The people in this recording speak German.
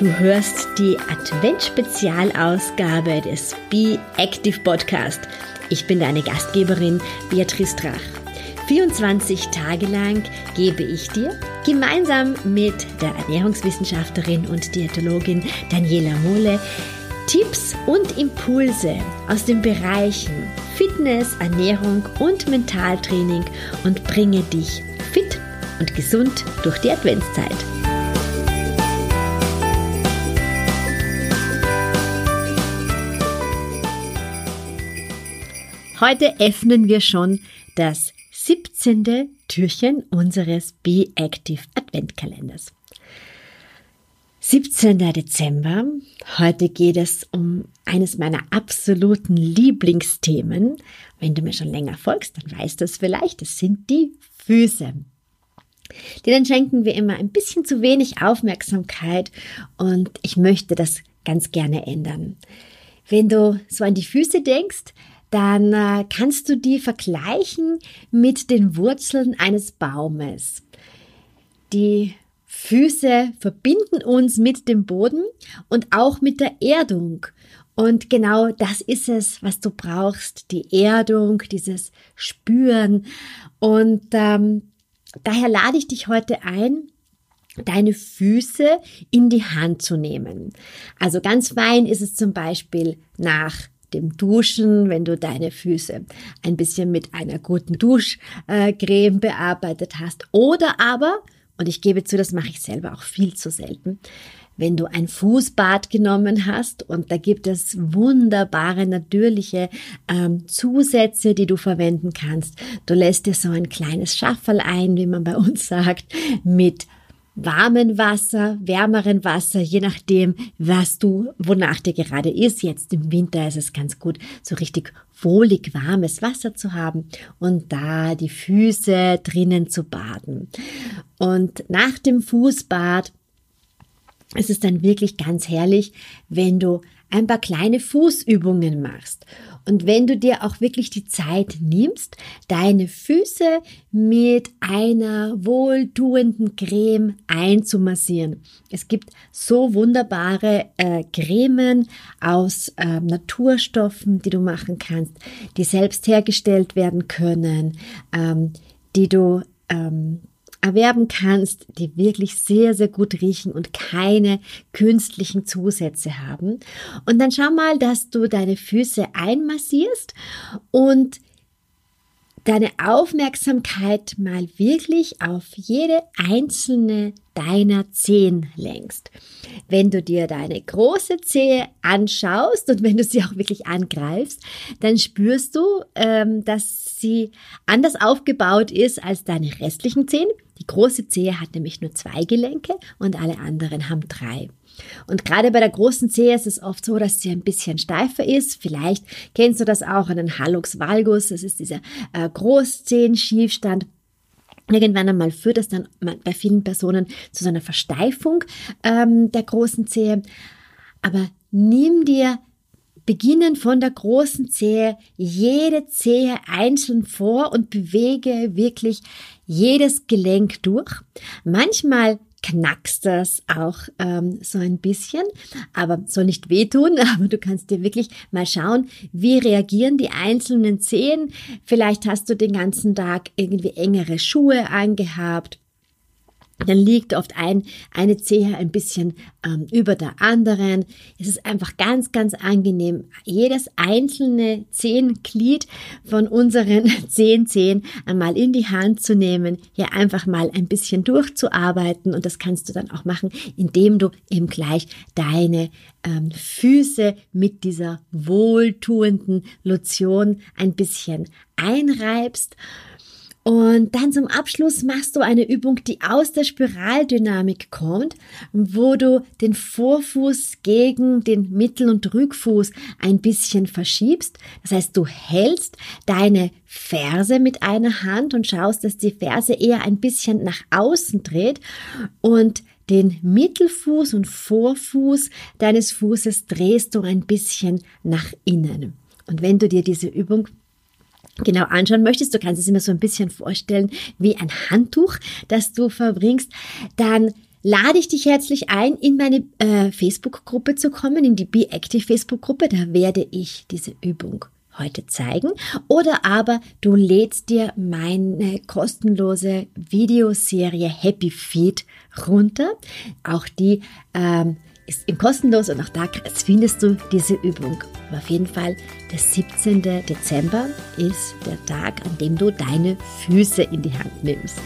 Du hörst die Advent-Spezialausgabe des Be Active Podcast. Ich bin deine Gastgeberin Beatrice Drach. 24 Tage lang gebe ich dir gemeinsam mit der Ernährungswissenschaftlerin und Diätologin Daniela Mohle Tipps und Impulse aus den Bereichen Fitness, Ernährung und Mentaltraining und bringe dich fit und gesund durch die Adventszeit. Heute öffnen wir schon das 17. Türchen unseres Be Active Adventkalenders. 17. Dezember. Heute geht es um eines meiner absoluten Lieblingsthemen. Wenn du mir schon länger folgst, dann weißt du es vielleicht. Es sind die Füße. Denen schenken wir immer ein bisschen zu wenig Aufmerksamkeit und ich möchte das ganz gerne ändern. Wenn du so an die Füße denkst, dann äh, kannst du die vergleichen mit den Wurzeln eines Baumes. Die Füße verbinden uns mit dem Boden und auch mit der Erdung. Und genau das ist es, was du brauchst, die Erdung, dieses Spüren. Und ähm, daher lade ich dich heute ein, deine Füße in die Hand zu nehmen. Also ganz fein ist es zum Beispiel nach dem Duschen, wenn du deine Füße ein bisschen mit einer guten Duschcreme bearbeitet hast. Oder aber, und ich gebe zu, das mache ich selber auch viel zu selten, wenn du ein Fußbad genommen hast und da gibt es wunderbare natürliche ähm, Zusätze, die du verwenden kannst. Du lässt dir so ein kleines Schafferl ein, wie man bei uns sagt, mit warmen Wasser, wärmeren Wasser, je nachdem, was du, wonach dir gerade ist. Jetzt im Winter ist es ganz gut, so richtig wohlig warmes Wasser zu haben und da die Füße drinnen zu baden. Und nach dem Fußbad ist es dann wirklich ganz herrlich, wenn du ein paar kleine Fußübungen machst. Und wenn du dir auch wirklich die Zeit nimmst, deine Füße mit einer wohltuenden Creme einzumassieren. Es gibt so wunderbare äh, Cremen aus äh, Naturstoffen, die du machen kannst, die selbst hergestellt werden können, ähm, die du ähm, erwerben kannst, die wirklich sehr, sehr gut riechen und keine künstlichen Zusätze haben. Und dann schau mal, dass du deine Füße einmassierst und deine Aufmerksamkeit mal wirklich auf jede einzelne deiner Zehen lenkst. Wenn du dir deine große Zehe anschaust und wenn du sie auch wirklich angreifst, dann spürst du, ähm, dass sie anders aufgebaut ist als deine restlichen Zehen. Die große Zehe hat nämlich nur zwei Gelenke und alle anderen haben drei. Und gerade bei der großen Zehe ist es oft so, dass sie ein bisschen steifer ist. Vielleicht kennst du das auch, einen Hallux valgus. Das ist dieser äh, Großzehenschiefstand. Irgendwann einmal führt das dann bei vielen Personen zu so einer Versteifung ähm, der großen Zehe. Aber nimm dir beginnen von der großen Zehe jede Zehe einzeln vor und bewege wirklich jedes Gelenk durch. Manchmal knackst das auch ähm, so ein bisschen, aber soll nicht wehtun, aber du kannst dir wirklich mal schauen, wie reagieren die einzelnen Zehen. Vielleicht hast du den ganzen Tag irgendwie engere Schuhe angehabt dann liegt oft ein, eine Zehe ein bisschen ähm, über der anderen. Es ist einfach ganz, ganz angenehm, jedes einzelne Zehenglied von unseren zehn Zehen einmal in die Hand zu nehmen, hier einfach mal ein bisschen durchzuarbeiten und das kannst du dann auch machen, indem du eben gleich deine ähm, Füße mit dieser wohltuenden Lotion ein bisschen einreibst. Und dann zum Abschluss machst du eine Übung, die aus der Spiraldynamik kommt, wo du den Vorfuß gegen den Mittel- und Rückfuß ein bisschen verschiebst. Das heißt, du hältst deine Ferse mit einer Hand und schaust, dass die Ferse eher ein bisschen nach außen dreht und den Mittelfuß und Vorfuß deines Fußes drehst du ein bisschen nach innen. Und wenn du dir diese Übung genau anschauen möchtest, du kannst es immer so ein bisschen vorstellen wie ein Handtuch, das du verbringst, dann lade ich dich herzlich ein, in meine äh, Facebook-Gruppe zu kommen, in die Be Active Facebook-Gruppe. Da werde ich diese Übung heute zeigen. Oder aber du lädst dir meine kostenlose Videoserie Happy Feet runter. Auch die ähm, ist im kostenlos und auch da findest du diese Übung. Aber auf jeden Fall, der 17. Dezember ist der Tag, an dem du deine Füße in die Hand nimmst.